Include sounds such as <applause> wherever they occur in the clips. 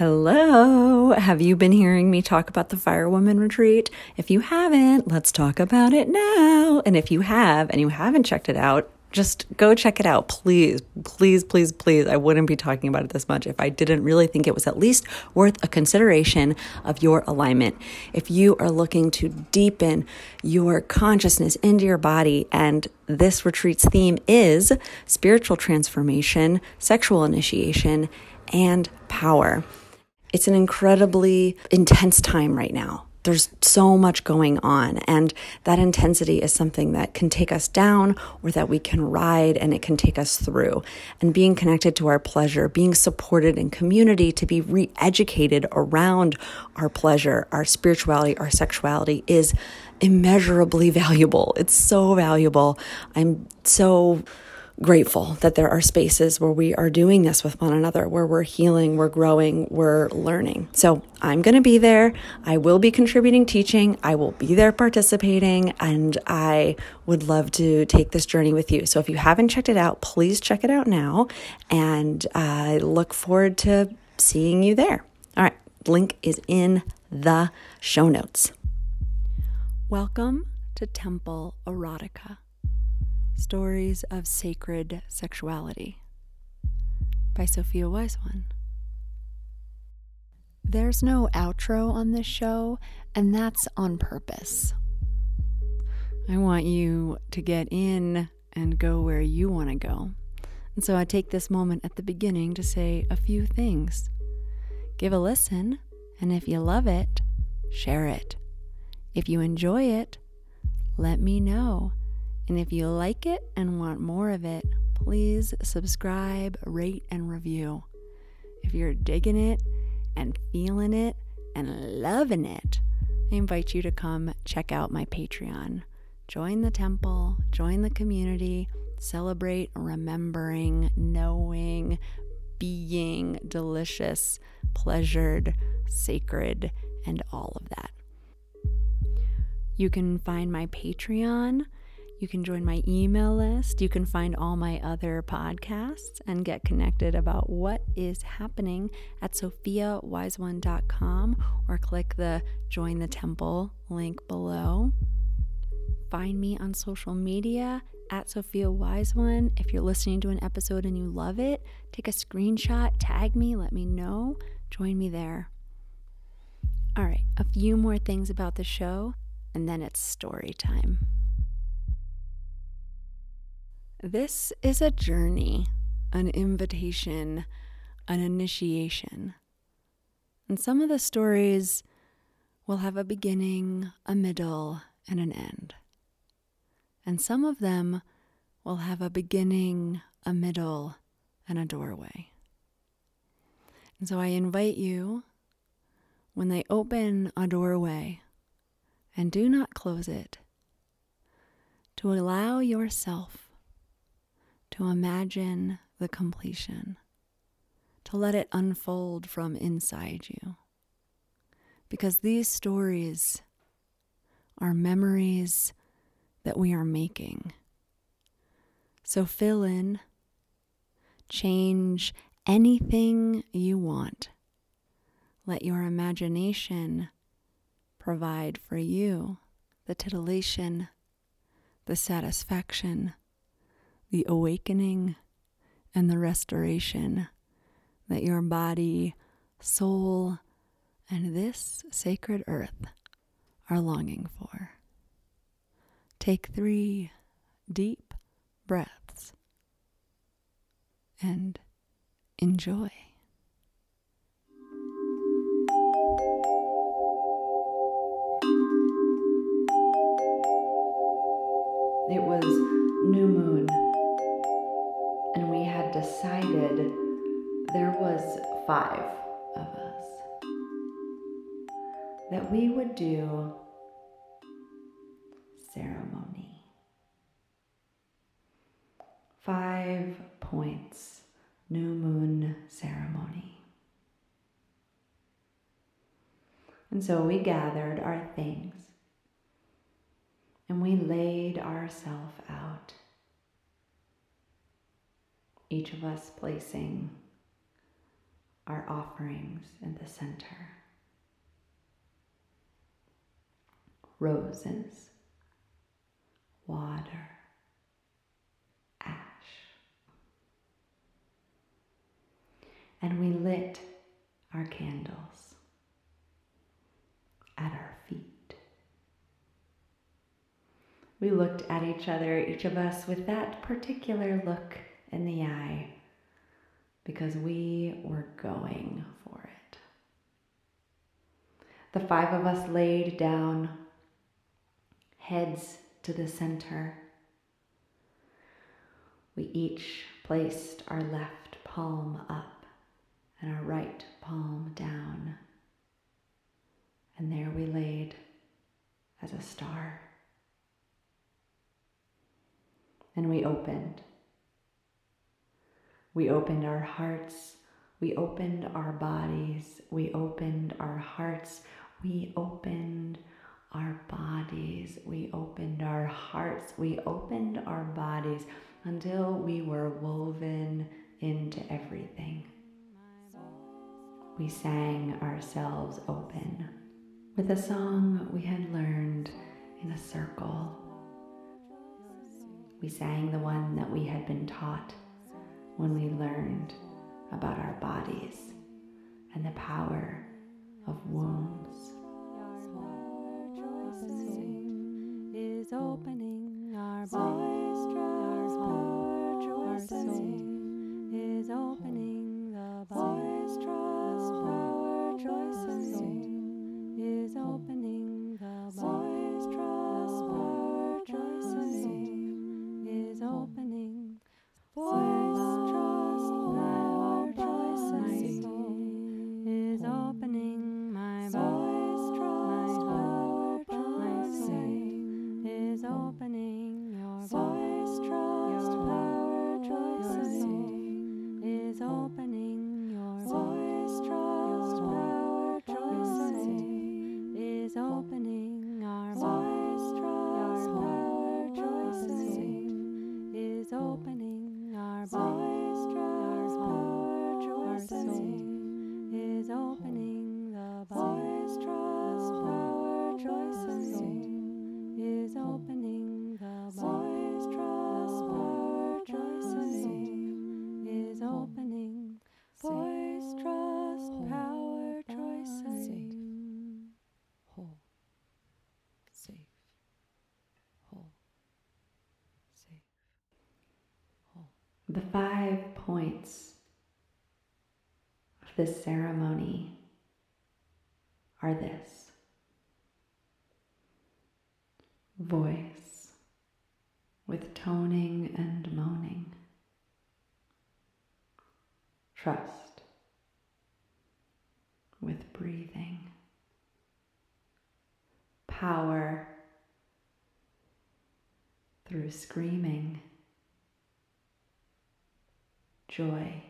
Hello. Have you been hearing me talk about the Firewoman retreat? If you haven't, let's talk about it now. And if you have and you haven't checked it out, just go check it out, please, please, please, please. I wouldn't be talking about it this much if I didn't really think it was at least worth a consideration of your alignment. If you are looking to deepen your consciousness into your body, and this retreat's theme is spiritual transformation, sexual initiation, and power. It's an incredibly intense time right now. There's so much going on and that intensity is something that can take us down or that we can ride and it can take us through. And being connected to our pleasure being supported in community to be re-educated around our pleasure our spirituality our sexuality is immeasurably <laughs> valuable. It's so valuable. I'm so grateful that there are spaces where we are doing this with one another, where we're healing, we're growing, we're learning. So I'm going to be there. I will be contributing teaching. I will be there participating, and I would love to take this journey with you. So if you haven't checked it out, please check it out now. And I look forward to seeing you there. All right, link is in the show notes. Welcome to Temple Erotica. Stories of Sacred Sexuality by Sophia Wiseone. There's no outro on this show, and that's on purpose. I want you to get in and go where you want to go. And so I take this moment at the beginning to say a few things. Give a listen, and if you love it, share it. If you enjoy it, let me know and if you like it and want more of it, please subscribe, rate, and review. If you're digging it and feeling it and loving it, I invite you to come check out my Patreon. Join the temple, join the community, celebrate remembering, knowing, being delicious, pleasured, sacred, and all of that. You can find my Patreon you can join my email list. You can find all my other podcasts and get connected about what is happening at sophiawiseone.com or click the Join the Temple link below. Find me on social media at Sophia Wiseone. If you're listening to an episode and you love it, take a screenshot, tag me, let me know. Join me there. All right, a few more things about the show, and then it's story time. This is a journey, an invitation, an initiation. And some of the stories will have a beginning, a middle, and an end. And some of them will have a beginning, a middle, and a doorway. And so I invite you, when they open a doorway, and do not close it, to allow yourself to imagine the completion, to let it unfold from inside you. Because these stories are memories that we are making. So fill in, change anything you want. Let your imagination provide for you the titillation, the satisfaction, the awakening and the restoration that your body, soul, and this sacred earth are longing for. Take three deep breaths and enjoy. It was new moon decided there was five of us that we would do ceremony. Five points, new moon ceremony. And so we gathered our things and we laid ourselves out each of us placing our offerings in the center. Roses, water, ash. And we lit our candles at our feet. We looked at each other, each of us, with that particular look in the eye because we were going for it. The five of us laid down, heads to the center. We each placed our left palm up and our right palm down. And there we laid as a star. And we opened we opened our hearts. We opened our bodies. We opened our hearts. We opened our bodies. We opened our hearts. We opened our bodies until we were woven into everything. We sang ourselves open with a song we had learned in a circle. We sang the one that we had been taught when we learned about our bodies and the power of wounds. Our soul is opening our voice, our power, our soul is opening the trust, power, joy, is opening the trust, power, joy, is opening voice. This ceremony are this. Voice with toning and moaning, trust with breathing, power through screaming. Joy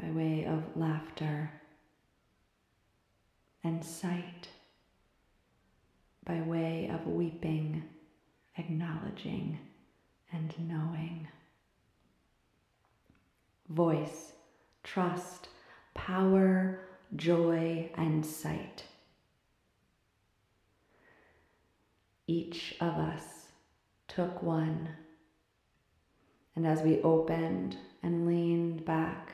by way of laughter and sight by way of weeping, acknowledging, and knowing. Voice, trust, power, joy, and sight. Each of us took one and as we opened and leaned back,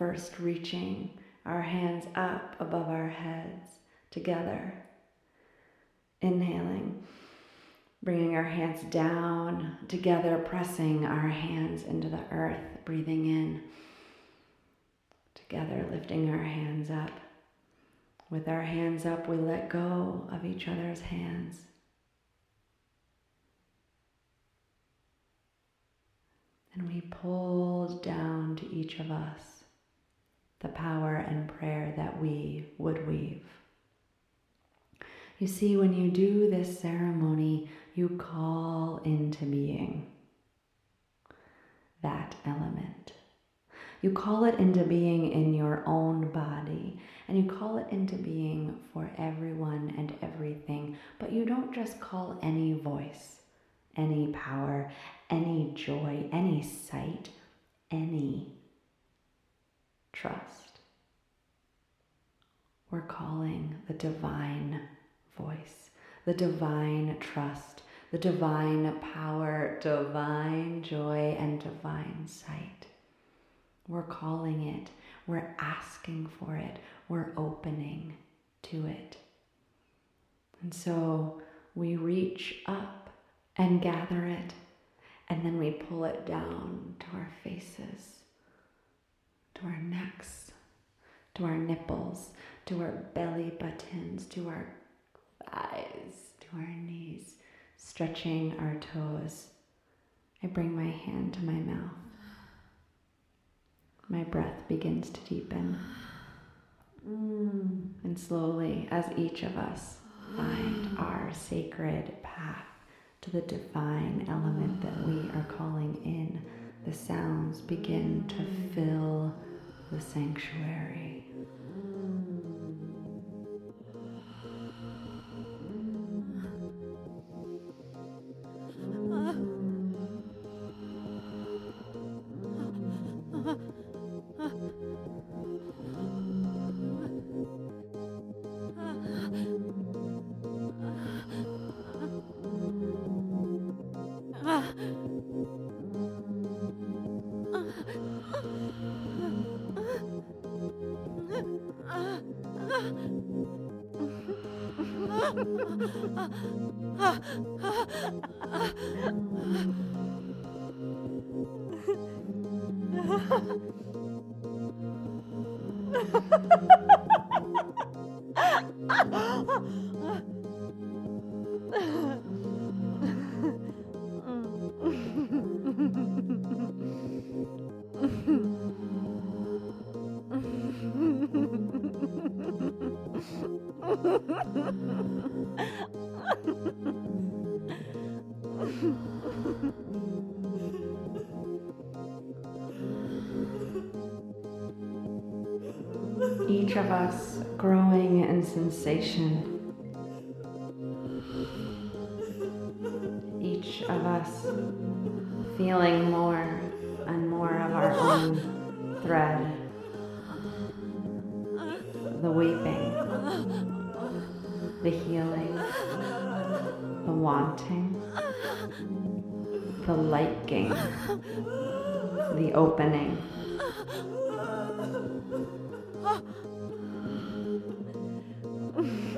first reaching our hands up above our heads together, inhaling, bringing our hands down together, pressing our hands into the earth, breathing in, together, lifting our hands up. With our hands up, we let go of each other's hands. And we pulled down to each of us the power and prayer that we would weave. You see, when you do this ceremony, you call into being that element. You call it into being in your own body, and you call it into being for everyone and everything, but you don't just call any voice any power, any joy, any sight, any trust. We're calling the divine voice, the divine trust, the divine power, divine joy, and divine sight. We're calling it, we're asking for it, we're opening to it. And so we reach up and gather it, and then we pull it down to our faces, to our necks, to our nipples, to our belly buttons, to our thighs, to our knees, stretching our toes. I bring my hand to my mouth. My breath begins to deepen. Mm. And slowly, as each of us find our sacred path to the divine element that we are calling in, the sounds begin to fill the sanctuary. Ha ha ha! Each of us growing in sensation. Each of us feeling more and more of our own thread. The weeping, the healing, the wanting, the liking, the opening.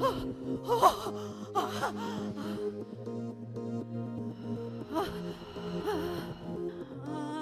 ああ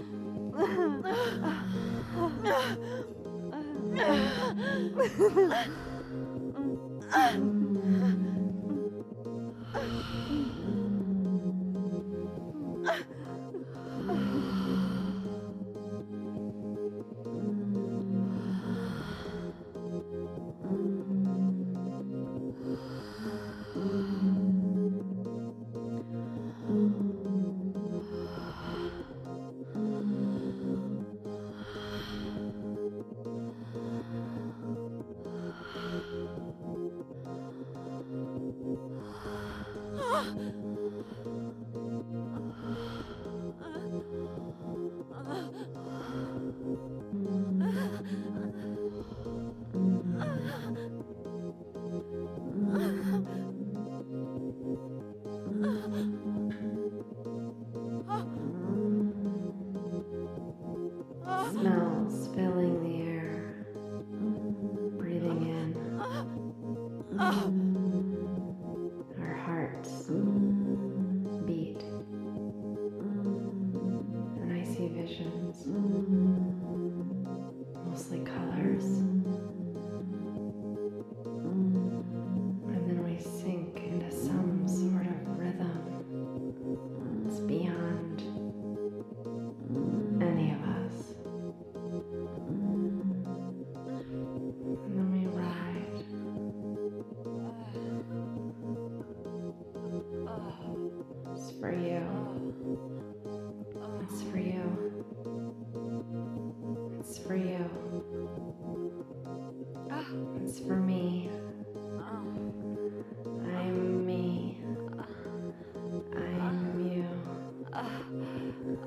Ah! <laughs> <laughs>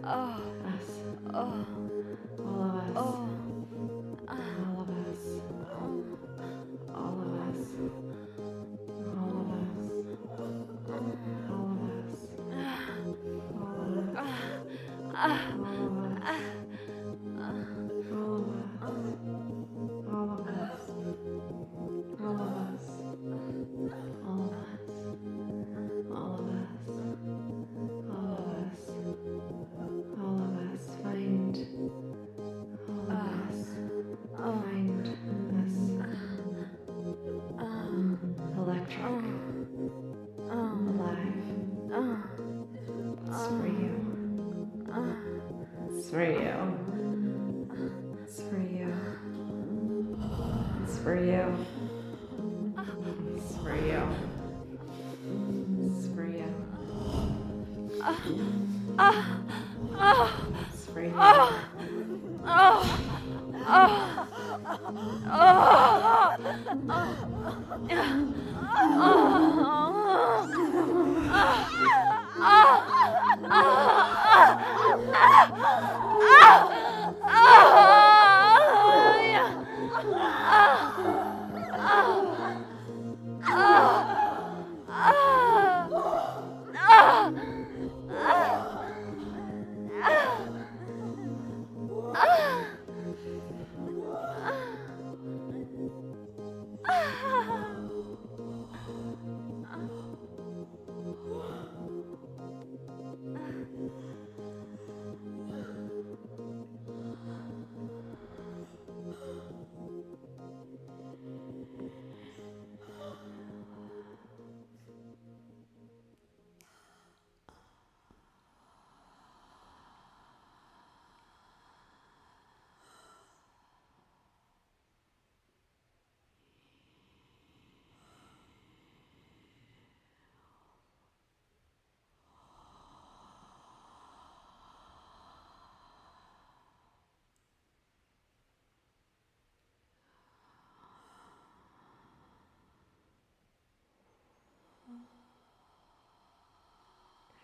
oh, us, oh, all of us. Oh.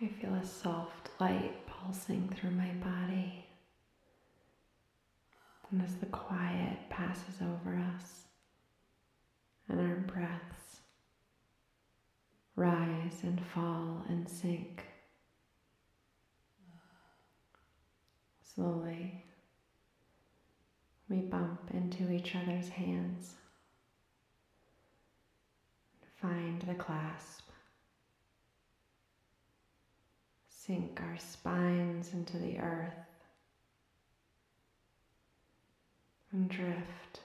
I feel a soft light pulsing through my body. And as the quiet passes over us and our breaths rise and fall and sink, slowly we bump into each other's hands, find the clasp. Sink our spines into the earth and drift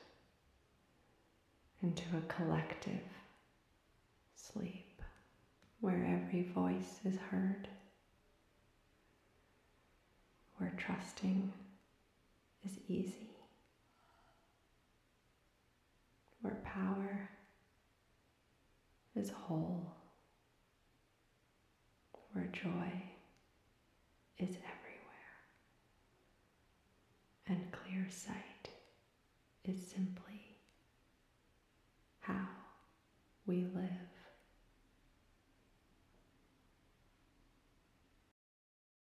into a collective sleep where every voice is heard, where trusting is easy, where power is whole, where joy is everywhere, and clear sight is simply how we live.